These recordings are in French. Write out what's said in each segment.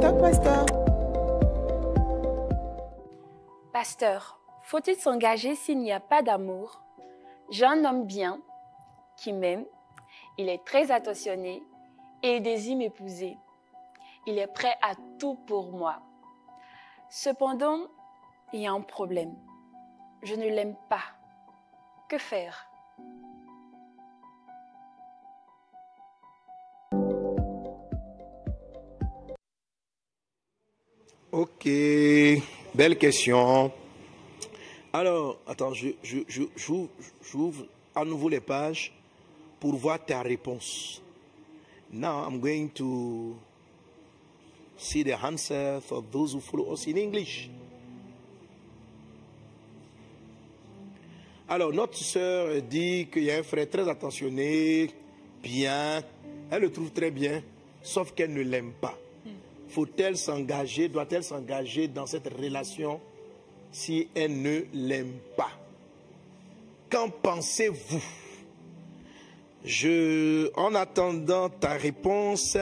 Pasteur. Pasteur, faut-il s'engager s'il n'y a pas d'amour? J'ai un homme bien, qui m'aime, il est très attentionné et il désire m'épouser. Il est prêt à tout pour moi. Cependant, il y a un problème. Je ne l'aime pas. Que faire? Ok, belle question. Alors, attends, je, je, je, j'ouvre, j'ouvre à nouveau les pages pour voir ta réponse. Now I'm going to see the answer for those who follow us in English. Alors, notre sœur dit qu'il y a un frère très attentionné, bien, elle le trouve très bien, sauf qu'elle ne l'aime pas. Faut-elle s'engager, doit-elle s'engager dans cette relation si elle ne l'aime pas? Qu'en pensez-vous? Je, En attendant ta réponse,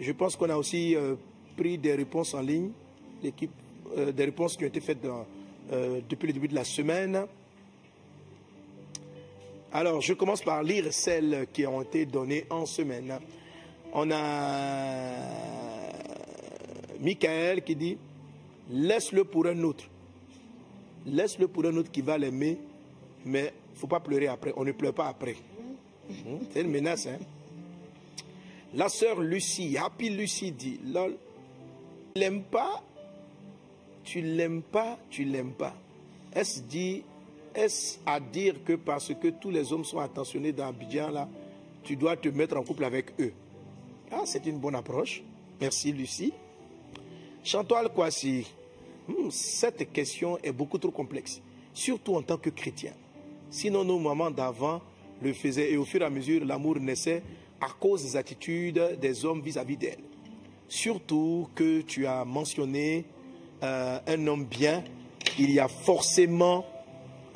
je pense qu'on a aussi euh, pris des réponses en ligne, euh, des réponses qui ont été faites euh, depuis le début de la semaine. Alors, je commence par lire celles qui ont été données en semaine. On a Michael qui dit Laisse-le pour un autre. Laisse-le pour un autre qui va l'aimer, mais il ne faut pas pleurer après. On ne pleure pas après. Hmm? C'est une menace. Hein? La sœur Lucie, Happy Lucie dit Lol, tu l'aimes pas, tu l'aimes pas, tu l'aimes pas. Est-ce dit est-ce à dire que parce que tous les hommes sont attentionnés dans Abidjan, là, tu dois te mettre en couple avec eux? Ah, c'est une bonne approche. Merci, Lucie. Chantal Kwasi, hmm, cette question est beaucoup trop complexe, surtout en tant que chrétien. Sinon, nos mamans d'avant le faisaient et au fur et à mesure, l'amour naissait à cause des attitudes des hommes vis-à-vis d'elles. Surtout que tu as mentionné euh, un homme bien, il y a forcément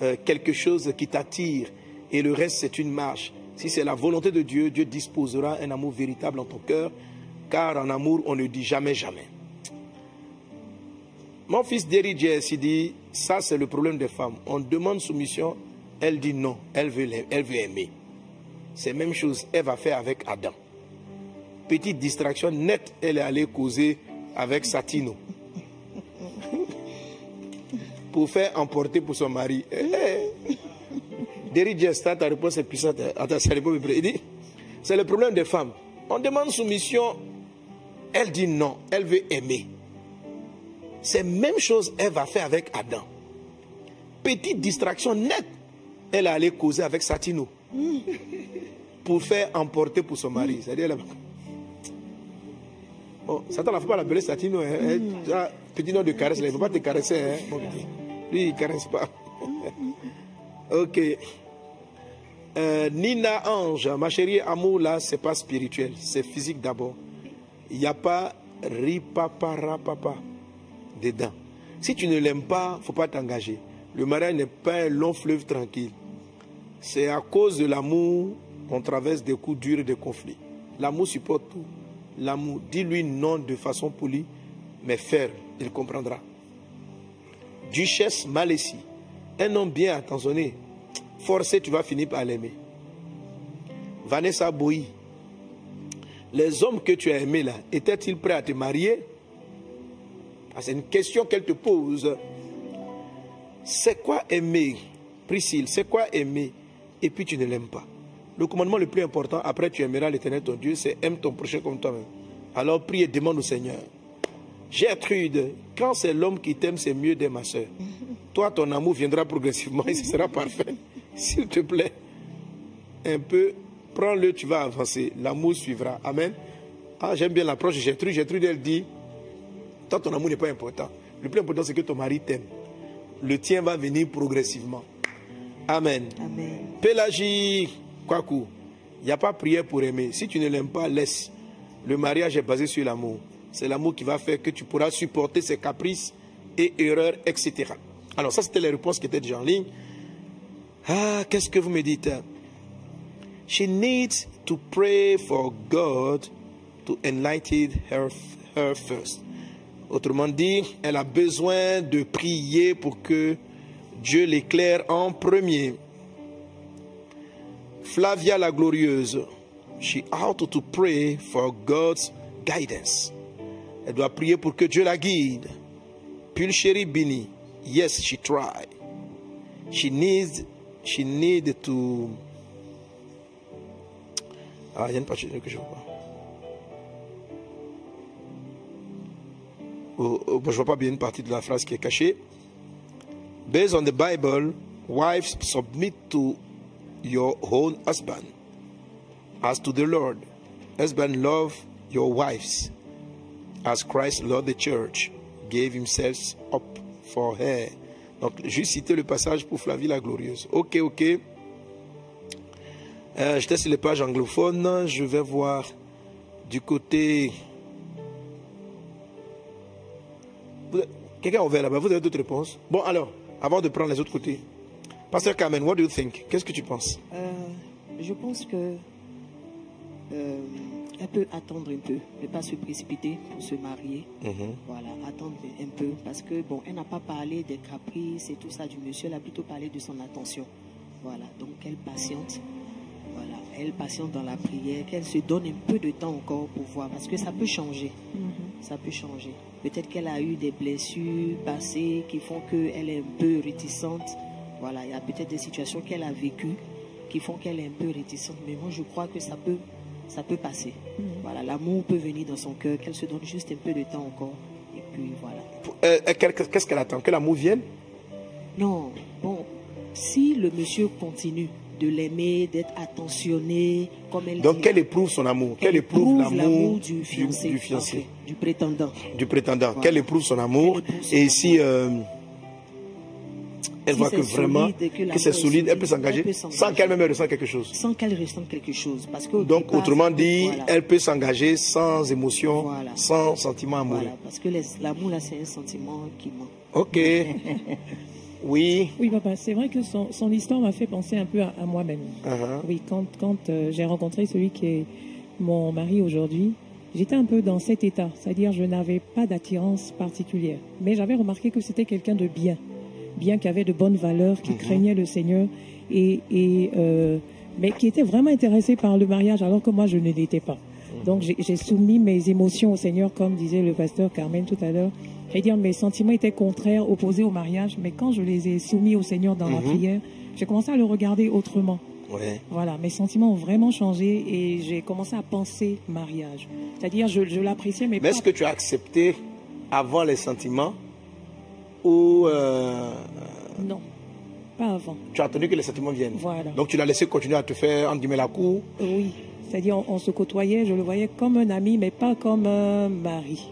euh, quelque chose qui t'attire et le reste c'est une marche. Si c'est la volonté de Dieu, Dieu disposera un amour véritable en ton cœur, car en amour on ne dit jamais jamais. Mon fils Derry il dit, ça c'est le problème des femmes. On demande soumission, elle dit non, elle veut, elle veut aimer. C'est la même chose, elle va faire avec Adam. Petite distraction nette, elle est allée causer avec Satino pour faire emporter pour son mari. Derry Jess, ta réponse est puissante. Attends, Il dit, c'est le problème des femmes. On demande soumission, elle dit non, elle veut aimer. C'est même chose elle va faire avec Adam. Petite distraction nette, elle est allée causer avec Satino pour faire emporter pour son mari. C'est-à-dire, elle... Bon, Satan ne faut pas l'appeler Satino. Hein. Petit nom de caresse, il ne faut pas te caresser. Hein, lui, il ne caresse pas. ok. Euh, Nina Ange, ma chérie, amour là, c'est pas spirituel, c'est physique d'abord. Il n'y a pas ripapara-papa dedans. Si tu ne l'aimes pas, faut pas t'engager. Le mariage n'est pas un long fleuve tranquille. C'est à cause de l'amour qu'on traverse des coups durs et des conflits. L'amour supporte tout. L'amour, dis-lui non de façon polie, mais ferme, il comprendra. Duchesse Malessi, un homme bien attentionné, forcé, tu vas finir par l'aimer. Vanessa Boyi, les hommes que tu as aimés là, étaient-ils prêts à te marier? C'est une question qu'elle te pose. C'est quoi aimer Priscille, c'est quoi aimer? Et puis tu ne l'aimes pas Le commandement le plus important, après tu aimeras l'éternel ton Dieu, c'est aime ton prochain comme toi-même. Alors prie et demande au Seigneur. Gertrude, quand c'est l'homme qui t'aime, c'est mieux d'aimer ma soeur. Toi, ton amour viendra progressivement et ce sera parfait. S'il te plaît, un peu, prends-le, tu vas avancer. L'amour suivra. Amen. Ah, j'aime bien l'approche de Gertrude. Gertrude, elle dit, toi, ton amour n'est pas important. Le plus important, c'est que ton mari t'aime. Le tien va venir progressivement. Amen. Amen. Pélagie, Kwaku, il n'y a pas prière pour aimer. Si tu ne l'aimes pas, laisse. Le mariage est basé sur l'amour. C'est l'amour qui va faire que tu pourras supporter ses caprices et erreurs, etc. Alors ça, c'était les réponses qui étaient déjà en ligne. Ah, qu'est-ce que vous me dites? She needs to pray for God to enlighten her, her first. Autrement dit, elle a besoin de prier pour que Dieu l'éclaire en premier. Flavia la glorieuse, she ought to pray for God's guidance. Elle doit prier pour que Dieu la guide. Pulcheri Bini, yes, she tried. She needs, she need to. Ah, il y a une partie que je vois Oh, je vois pas bien une partie de la phrase qui est cachée. Based on the Bible, wives submit to your own husband as to the Lord. Husband, love your wives as Christ loved the church, gave himself up for her. Donc, juste citer le passage pour Flavie la Glorieuse. Ok, ok. Euh, J'étais sur les pages anglophones. Je vais voir du côté. Quelqu'un a ouvert là-bas. Vous avez d'autres réponses? Bon, alors, avant de prendre les autres côtés. Pasteur Carmen, what do you think? Qu'est-ce que tu penses? Euh, je pense que euh, elle peut attendre un peu, ne pas se précipiter pour se marier. Voilà, attendre un peu parce que bon, elle n'a pas parlé des caprices et tout ça du monsieur, elle a plutôt parlé de son attention. Voilà, donc elle patiente. Voilà, elle patiente dans la prière, qu'elle se donne un peu de temps encore pour voir parce que ça peut changer. Ça peut changer. Peut-être qu'elle a eu des blessures passées qui font qu'elle est un peu réticente. Voilà, il y a peut-être des situations qu'elle a vécues qui font qu'elle est un peu réticente. Mais moi, je crois que ça peut, ça peut passer. Voilà, l'amour peut venir dans son cœur, qu'elle se donne juste un peu de temps encore. Et puis voilà. Euh, euh, Qu'est-ce qu'elle attend? Que l'amour vienne? Non, bon, si le monsieur continue de l'aimer, d'être attentionné, comme elle Donc, dit, qu'elle éprouve son amour Qu'elle éprouve l'amour du fiancé, du fiancé, enfin, du prétendant. du prétendant. Voilà. Qu'elle éprouve son amour. Qu'elle éprouve son Et si euh, elle Si voit que vraiment, que c'est est solide, elle peut s'engager elle peut sans qu'elle-même elle ressente quelque chose. sans qu'elle ressente quelque chose. Parce que Donc, départ, autrement dit, voilà. elle peut s'engager sans émotion, Voilà. sans sentiment amoureux. Parce que l'amour, là, c'est un sentiment qui ment. Ok. oui. Oui, papa, c'est vrai que son, son histoire m'a fait penser un peu à, à moi-même. Uh-huh. Oui, quand, quand euh, j'ai rencontré celui qui est mon mari aujourd'hui, j'étais un peu dans cet état, c'est-à-dire je n'avais pas d'attirance particulière. Mais j'avais remarqué que c'était quelqu'un de bien, bien qui avait de bonnes valeurs, qui craignait le Seigneur, et, et, euh, mais qui était vraiment intéressé par le mariage, alors que moi je ne l'étais pas. Donc j'ai j'ai soumis mes émotions au Seigneur, comme disait le pasteur Carmen tout à l'heure. C'est-à-dire mes sentiments étaient contraires, opposés au mariage, mais quand je les ai soumis au Seigneur dans la prière, j'ai commencé à le regarder autrement. Ouais. Voilà, mes sentiments ont vraiment changé et j'ai commencé à penser mariage. C'est-à-dire, je, je l'appréciais, mais, Mais est-ce pas... que tu as accepté avant les sentiments ou euh, Non, pas avant. tu as attendu que les sentiments viennent? Voilà. Donc tu l'as laissé continuer à te faire, entre guillemets, la cour? Oui, c'est-à-dire, on, on se côtoyait, je le voyais comme un ami, mais pas comme un mari.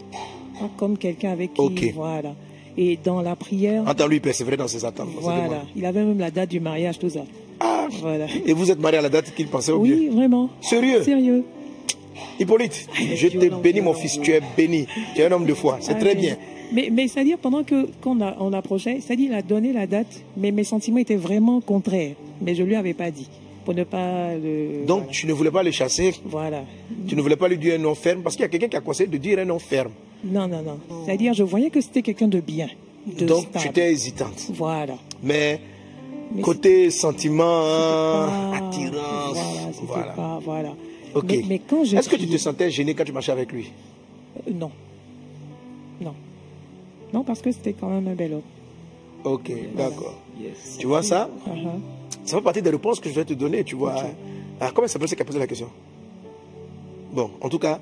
Pas comme quelqu'un avec qui... Ok. Voilà. Et dans la prière, Entends lui persévérer dans ses attentes. voilà. Il avait même la date du mariage, tout ça. Ah. Voilà. Et vous êtes marié à la date qu'il pensait au Oui, vraiment. Sérieux? Sérieux. Hippolyte, je Violent, bénis mon fils, tu es béni. Tu es un homme de foi, c'est Ah, très bien. Mais, mais c'est-à-dire, pendant que qu'on a, on approchait, c'est-à-dire, il a donné la date, mais mes sentiments étaient vraiment contraires. Mais je lui avais pas dit, pour ne pas le... Donc tu ne voulais pas le chasser, Voilà. tu ne voulais pas lui dire un nom ferme, parce qu'il y a quelqu'un qui a conseillé de dire un nom ferme. Non, non, non. C'est-à-dire, je voyais que c'était quelqu'un de bien, de Donc tu étais hésitante. Voilà. Mais Mais côté sentiment, Pas- attirance, Voilà, voilà. pas... Voilà. Ok. Mais, mais quand Est-ce que tu te sentais gêné quand tu marchais avec lui? Euh, Non. Non. Non, parce que c'était quand même un bel homme. Ok, d'accord. Yes. Tu vois ça? Uh-huh. Ça fait partie des réponses que je vais te donner, tu vois. Ok. Ah, comment ça s'appelle celle qui a posé la question? Bon, en tout cas,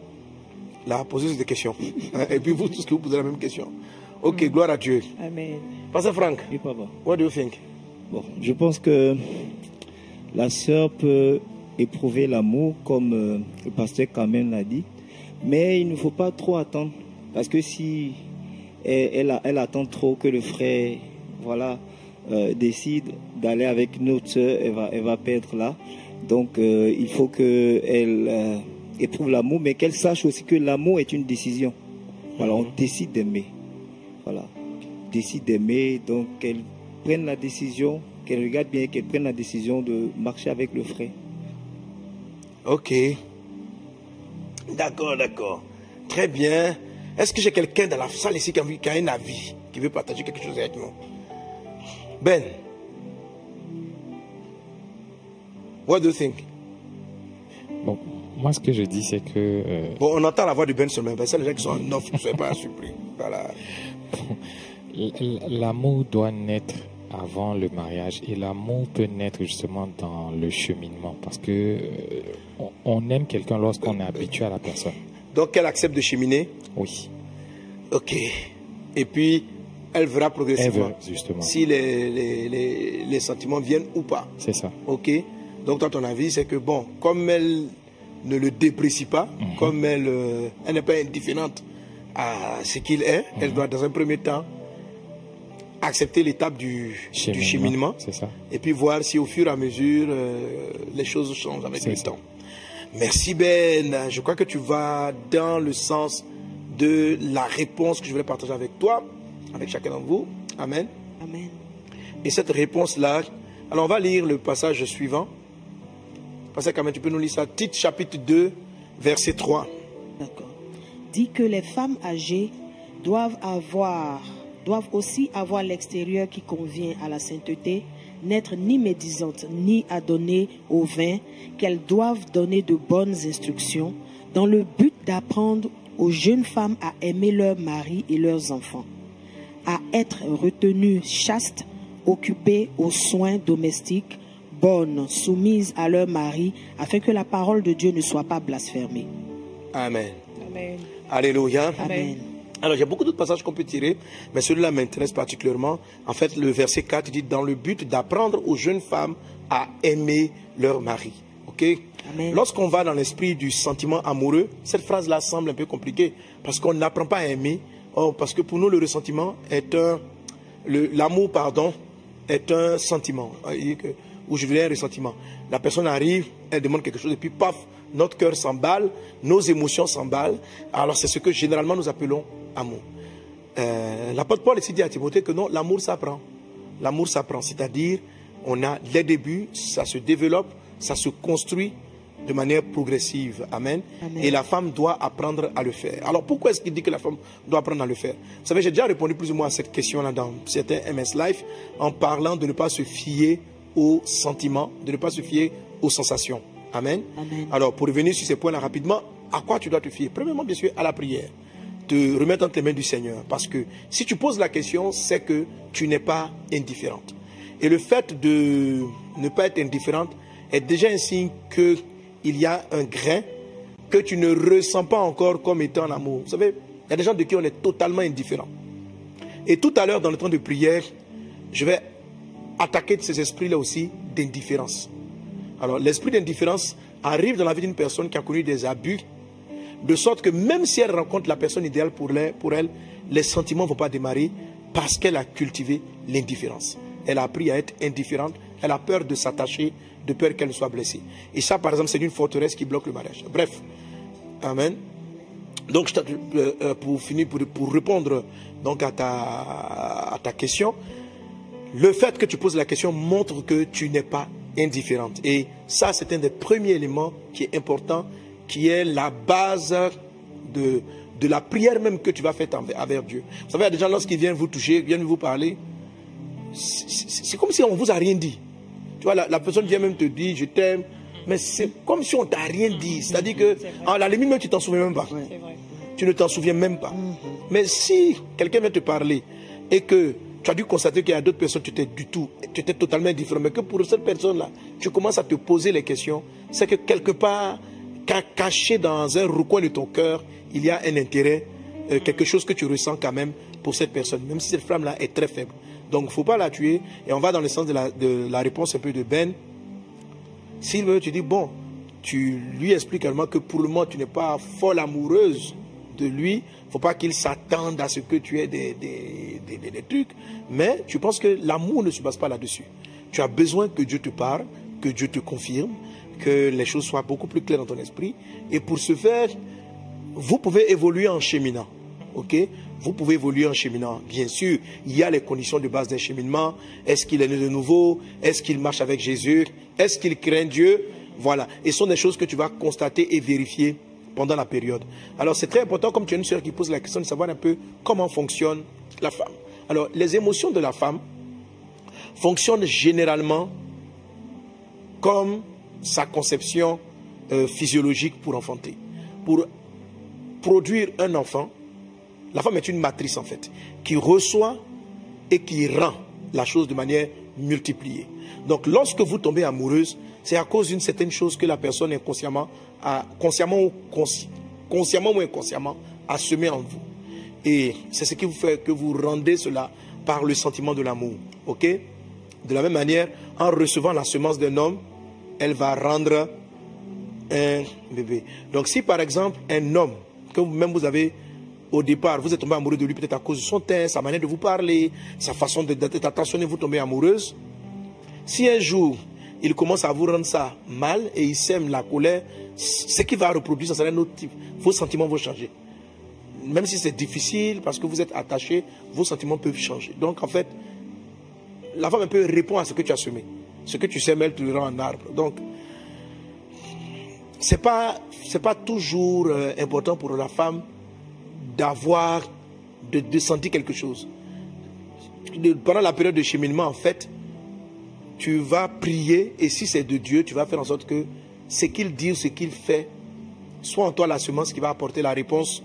la poseuse des questions. Et puis vous tous que vous posez la même question. Ok, gloire à Dieu. Amen. Pasteur Franck, Oui, papa. what do you think? Bon, je pense que la sœur peut éprouver l'amour, comme euh, le pasteur Carmen l'a dit, mais il ne faut pas trop attendre, parce que si elle, elle, a- elle attend trop que le frère, voilà, euh, décide d'aller avec une autre sœur, elle va, elle va perdre là. Donc, euh, il faut que elle euh, éprouve l'amour, mais qu'elle sache aussi que l'amour est une décision. Voilà, on décide d'aimer. Voilà, décide d'aimer, donc qu'elle prenne la décision, qu'elle regarde bien, qu'elle prenne la décision de marcher avec le frère. Ok. D'accord, d'accord. Très bien. Est-ce que j'ai quelqu'un dans la salle ici qui a, qui a un avis, qui veut partager quelque chose avec nous? Ben, what do you think? Bon, moi, ce que je dis, c'est que. euh, Bon, on entend la voix de Ben seulement, parce que les gens qui sont en off, ne soyez pas surpris. Voilà. l'amour doit naître avant le mariage et l'amour peut naître justement dans le cheminement parce que euh, on, aime quelqu'un lorsqu'on est habitué à la personne. Donc, elle accepte de cheminer? Oui, Ok. Et puis, elle verra elle progressivement veut, justement. si les, les, les, les sentiments viennent ou pas. C'est ça. Ok. Donc, toi, ton avis, c'est que bon, comme elle ne le déprécie pas, Mhm. comme elle, euh, elle n'est pas indifférente à ce qu'il est, Mhm. elle doit, dans un premier temps, accepter l'étape du, du cheminement C'est ça. et puis voir si au fur et à mesure euh, les choses changent avec le ça. temps. Merci Ben. Je crois que tu vas dans le sens de la réponse que je voulais partager avec toi, avec chacun d'entre vous. Amen. Amen. Et cette réponse-là, alors on va lire le passage suivant. Pasteur tu peux nous lire ça Tite chapitre 2, verset 3. D'accord. Dit que les femmes âgées doivent avoir, doivent aussi avoir l'extérieur qui convient à la sainteté, n'être ni médisantes ni adonnées au vin, qu'elles doivent donner de bonnes instructions dans le but d'apprendre aux jeunes femmes à aimer leur mari et leurs enfants, à être retenues chastes, occupées aux soins domestiques, bonnes, soumises à leur mari, afin que la parole de Dieu ne soit pas blasphémée. Amen. Amen. Alléluia. Amen. Alors, il y a beaucoup d'autres passages qu'on peut tirer, mais celui-là m'intéresse particulièrement. En fait, le verset 4 dit dans le but d'apprendre aux jeunes femmes à aimer leur mari. Ok? Amen. Lorsqu'on va dans l'esprit du sentiment amoureux, cette phrase-là semble un peu compliquée parce qu'on n'apprend pas à aimer. Oh, parce que pour nous, le ressentiment est un. L'amour, pardon, est un sentiment. Où je voulais un ressentiment. La personne arrive, elle demande quelque chose et puis paf, notre cœur s'emballe, nos émotions s'emballent. Alors c'est ce que généralement nous appelons amour. Euh, L'apôtre Paul ici dit à Timothée que non, l'amour s'apprend. L'amour s'apprend, c'est-à-dire on a les débuts, ça se développe, ça se construit de manière progressive. Amen. Amen. Et la femme doit apprendre à le faire. Alors pourquoi est-ce qu'il dit que la femme doit apprendre à le faire? Vous savez, j'ai déjà répondu plus ou moins à cette question-là dans certains MS Life en parlant de ne pas se fier aux sentiments, de ne pas se fier aux sensations. Amen. Amen. Alors pour revenir sur ces points-là rapidement, à quoi tu dois te fier? Premièrement, bien sûr, à la prière te remettre entre les mains du Seigneur. Parce que si tu poses la question, c'est que tu n'es pas indifférente. Et le fait de ne pas être indifférente est déjà un signe qu'il y a un grain que tu ne ressens pas encore comme étant en amour. Vous savez, il y a des gens de qui on est totalement indifférent. Et tout à l'heure, dans le temps de prière, je vais attaquer ces esprits-là aussi d'indifférence. Alors, l'esprit d'indifférence arrive dans la vie d'une personne qui a connu des abus, de sorte que même si elle rencontre la personne idéale pour elle, les sentiments ne vont pas démarrer parce qu'elle a cultivé l'indifférence. Elle a appris à être indifférente, elle a peur de s'attacher, de peur qu'elle soit blessée. Et ça, par exemple, c'est une forteresse qui bloque le mariage. Bref, Amen. Donc, euh, euh, pour finir, pour, pour répondre donc à ta, à ta question, le fait que tu poses la question montre que tu n'es pas indifférente. Et ça, c'est un des premiers éléments qui est important, qui est la base de, de la prière même que tu vas faire envers, Dieu. Vous savez, il y a des gens, lorsqu'ils viennent vous toucher, viennent vous parler, c'est comme si on ne vous a rien dit. Tu vois, la, la personne vient même te dire, je t'aime, mais c'est comme si on t'a rien dit. C'est-à-dire que, à la limite, même, tu t'en souviens même pas vrai. tu ne t'en souviens même pas. Mais si quelqu'un vient te parler et que tu as dû constater qu'il y a d'autres personnes, tu étais du tout, tu étais totalement indifférent, mais que pour cette personne-là, tu commences à te poser les questions, c'est que quelque part, ca- caché dans un recoin de ton cœur, il y a un intérêt, euh, quelque chose que tu ressens quand même pour cette personne, même si cette flamme-là est très faible. Donc, il ne faut pas la tuer. Et on va dans le sens de la, de la réponse un peu de Ben. S'il veut, tu dis, bon, tu lui expliques également que pour le moment, tu n'es pas folle amoureuse lui. Faut pas qu'il s'attende à ce que tu aies des trucs. Mais tu penses que l'amour ne se base pas là-dessus. Tu as besoin que Dieu te parle, que Dieu te confirme, que les choses soient beaucoup plus claires dans ton esprit. Et pour ce faire, vous pouvez évoluer en cheminant. Ok? Vous pouvez évoluer en cheminant. Bien sûr, il y a les conditions de base d'un cheminement. Est-ce qu'il est né de nouveau? Est-ce qu'il marche avec Jésus? Est-ce qu'il craint Dieu? Voilà. Et ce sont des choses que tu vas constater et vérifier pendant la période. Alors c'est très important, comme tu es une soeur qui pose la question, de savoir un peu comment fonctionne la femme. Alors les émotions de la femme fonctionnent généralement comme sa conception euh, physiologique pour enfanter. Pour produire un enfant, la femme est une matrice en fait, qui reçoit et qui rend la chose de manière multipliée. Donc lorsque vous tombez amoureuse, c'est à cause d'une certaine chose que la personne inconsciemment, consciemment, ou consciemment ou inconsciemment, a semé en vous. Et c'est ce qui vous fait que vous rendez cela par le sentiment de l'amour. Ok? De la même manière, en recevant la semence d'un homme, elle va rendre un bébé. Donc si par exemple un homme que même vous avez au départ, vous êtes tombé amoureux de lui peut-être à cause de son teint, sa manière de vous parler, sa façon d'être attentionné, vous tombez amoureuse. Si un jour il commence à vous rendre ça mal et il sème la colère, ce qui va reproduire, ça sera un autre type. Vos sentiments vont changer. Même si c'est difficile, parce que vous êtes attaché, vos sentiments peuvent changer. Donc en fait, la femme un peu répond à ce que tu as semé. Ce que tu sèmes, elle te rend en arbre. Donc, ce n'est pas, pas toujours euh, important pour la femme d'avoir, de sentir quelque chose. Pendant la période de cheminement, en fait, tu vas prier et si c'est de Dieu, tu vas faire en sorte que ce qu'il dit ou ce qu'il fait soit en toi la semence qui va apporter la réponse.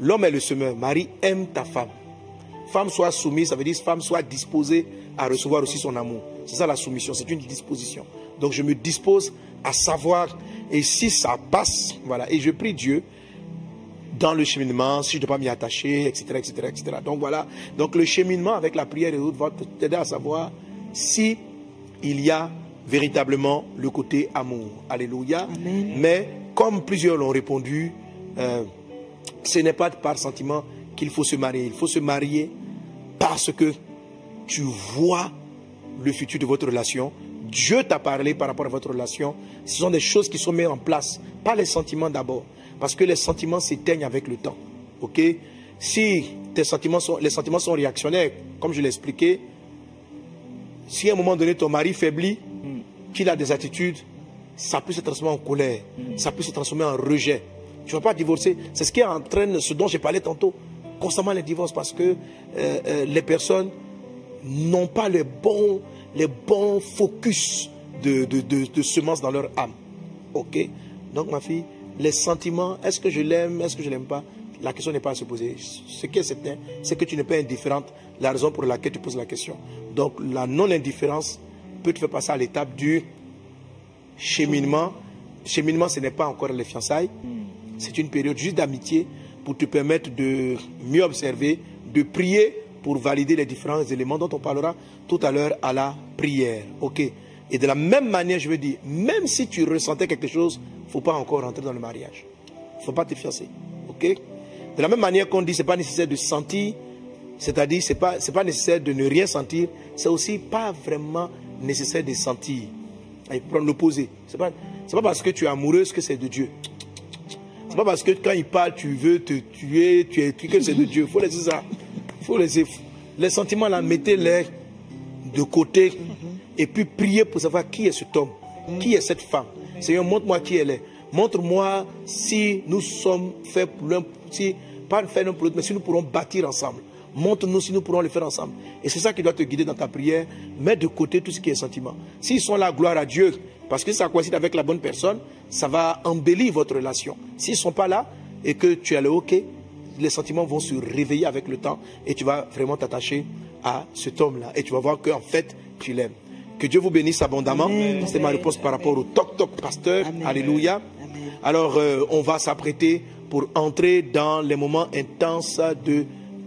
L'homme est le semeur. Marie aime ta femme. Femme soit soumise, ça veut dire femme soit disposée à recevoir aussi son amour. C'est ça la soumission, c'est une disposition. Donc je me dispose à savoir et si ça passe, voilà. Et je prie Dieu dans le cheminement, si je ne dois pas m'y attacher, etc., etc., etc. Donc voilà. Donc le cheminement avec la prière et autres va t'aider à savoir si il y a véritablement le côté amour. Alléluia. Mais comme plusieurs l'ont répondu, euh, ce n'est pas par sentiment qu'il faut se marier. Il faut se marier parce que tu vois le futur de votre relation. Dieu t'a parlé par rapport à votre relation. Ce sont des choses qui sont mises en place, pas les sentiments d'abord. Parce que les sentiments s'éteignent avec le temps. Ok? Si tes sentiments sont, les sentiments sont réactionnaires, comme je l'ai expliqué, si à un moment donné ton mari faiblit, qu'il a des attitudes, ça peut se transformer en colère, ça peut se transformer en rejet. Tu ne vas pas divorcer. C'est ce qui entraîne ce dont j'ai parlé tantôt, constamment les divorces, parce que euh, euh, les personnes n'ont pas les bons, les bons focus de, de, de semences dans leur âme. Ok? Donc ma fille, les sentiments, est-ce que je l'aime, est-ce que je ne l'aime pas? La question n'est pas à se poser. Ce qui est certain, c'est que tu n'es pas indifférente, la raison pour laquelle tu poses la question. Donc la non-indifférence peut te faire passer à l'étape du cheminement. Cheminement, ce n'est pas encore les fiançailles. C'est une période juste d'amitié pour te permettre de mieux observer, de prier pour valider les différents éléments dont on parlera tout à l'heure à la prière. OK Et de la même manière, je veux dire, même si tu ressentais quelque chose il ne faut pas encore rentrer dans le mariage. Il ne faut pas te fiancer. OK De la même manière qu'on dit, ce n'est pas nécessaire de sentir, c'est-à-dire, ce n'est pas, pas nécessaire de ne rien sentir, c'est aussi pas vraiment nécessaire de sentir. Il prendre l'opposé. Ce n'est pas, pas parce que tu es amoureuse que c'est de Dieu. Ce n'est pas parce que quand il parle, tu veux te tuer, tu es que c'est de Dieu. Il faut laisser ça. Faut laisser. Les sentiments, là, mettez-les de côté et puis priez pour savoir qui est cet homme, qui est cette femme. Seigneur, montre-moi qui elle est. Montre-moi si nous sommes faits pour l'un, si, pas faire l'un pour l'autre, mais si nous pourrons bâtir ensemble. Montre-nous si nous pourrons le faire ensemble. Et c'est ça qui doit te guider dans ta prière. Mets de côté tout ce qui est sentiment. S'ils sont là, gloire à Dieu, parce que ça coïncide avec la bonne personne, ça va embellir votre relation. S'ils ne sont pas là et que tu as le OK, les sentiments vont se réveiller avec le temps et tu vas vraiment t'attacher à cet homme-là. Et tu vas voir qu'en fait, tu l'aimes. Que Dieu vous bénisse abondamment. C'est ma réponse par rapport au Toc Toc Pasteur. Alléluia. Alors, euh, on va s'apprêter pour entrer dans les moments intenses de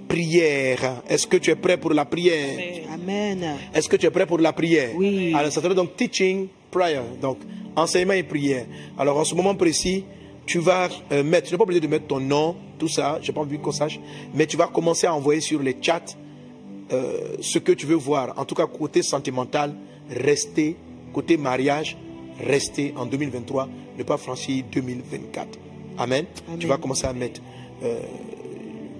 prière. Est-ce que tu es prêt pour la prière? Amen. Est-ce que tu es prêt pour la prière? Oui. Alors, ça s'appelle donc teaching prayer, donc enseignement et prière. Alors, en ce moment précis, tu vas euh, mettre, tu n'es pas obligé de mettre ton nom, tout ça, je n'ai pas envie qu'on sache, mais tu vas commencer à envoyer sur les chats euh, ce que tu veux voir. En tout cas, côté sentimental, rester, côté mariage, rester en 2023, ne pas franchir 2024. Amen. Tu vas commencer à mettre, euh,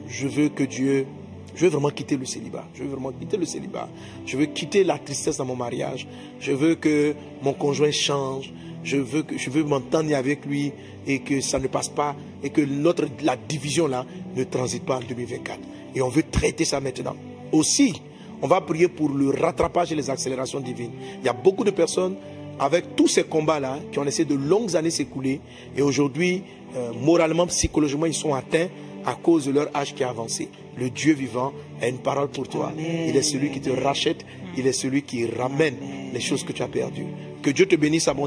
je veux que Dieu, je veux vraiment quitter le célibat. Je veux vraiment quitter le célibat. Je veux quitter la tristesse dans mon mariage. Je veux que mon conjoint change. Je veux, que, je veux m'entendre avec lui et que ça ne passe pas et que notre, la division là ne transite pas en 2024. Et on veut traiter ça maintenant. Aussi, on va prier pour le rattrapage et les accélérations divines. Il y a beaucoup de personnes avec tous ces combats-là qui ont laissé de longues années s'écouler et aujourd'hui, euh, moralement, psychologiquement, ils sont atteints à cause de leur âge qui a avancé. Le Dieu vivant a une parole pour toi. Il est celui qui te rachète, il est celui qui ramène les choses que tu as perdues. Que Dieu te bénisse abondamment.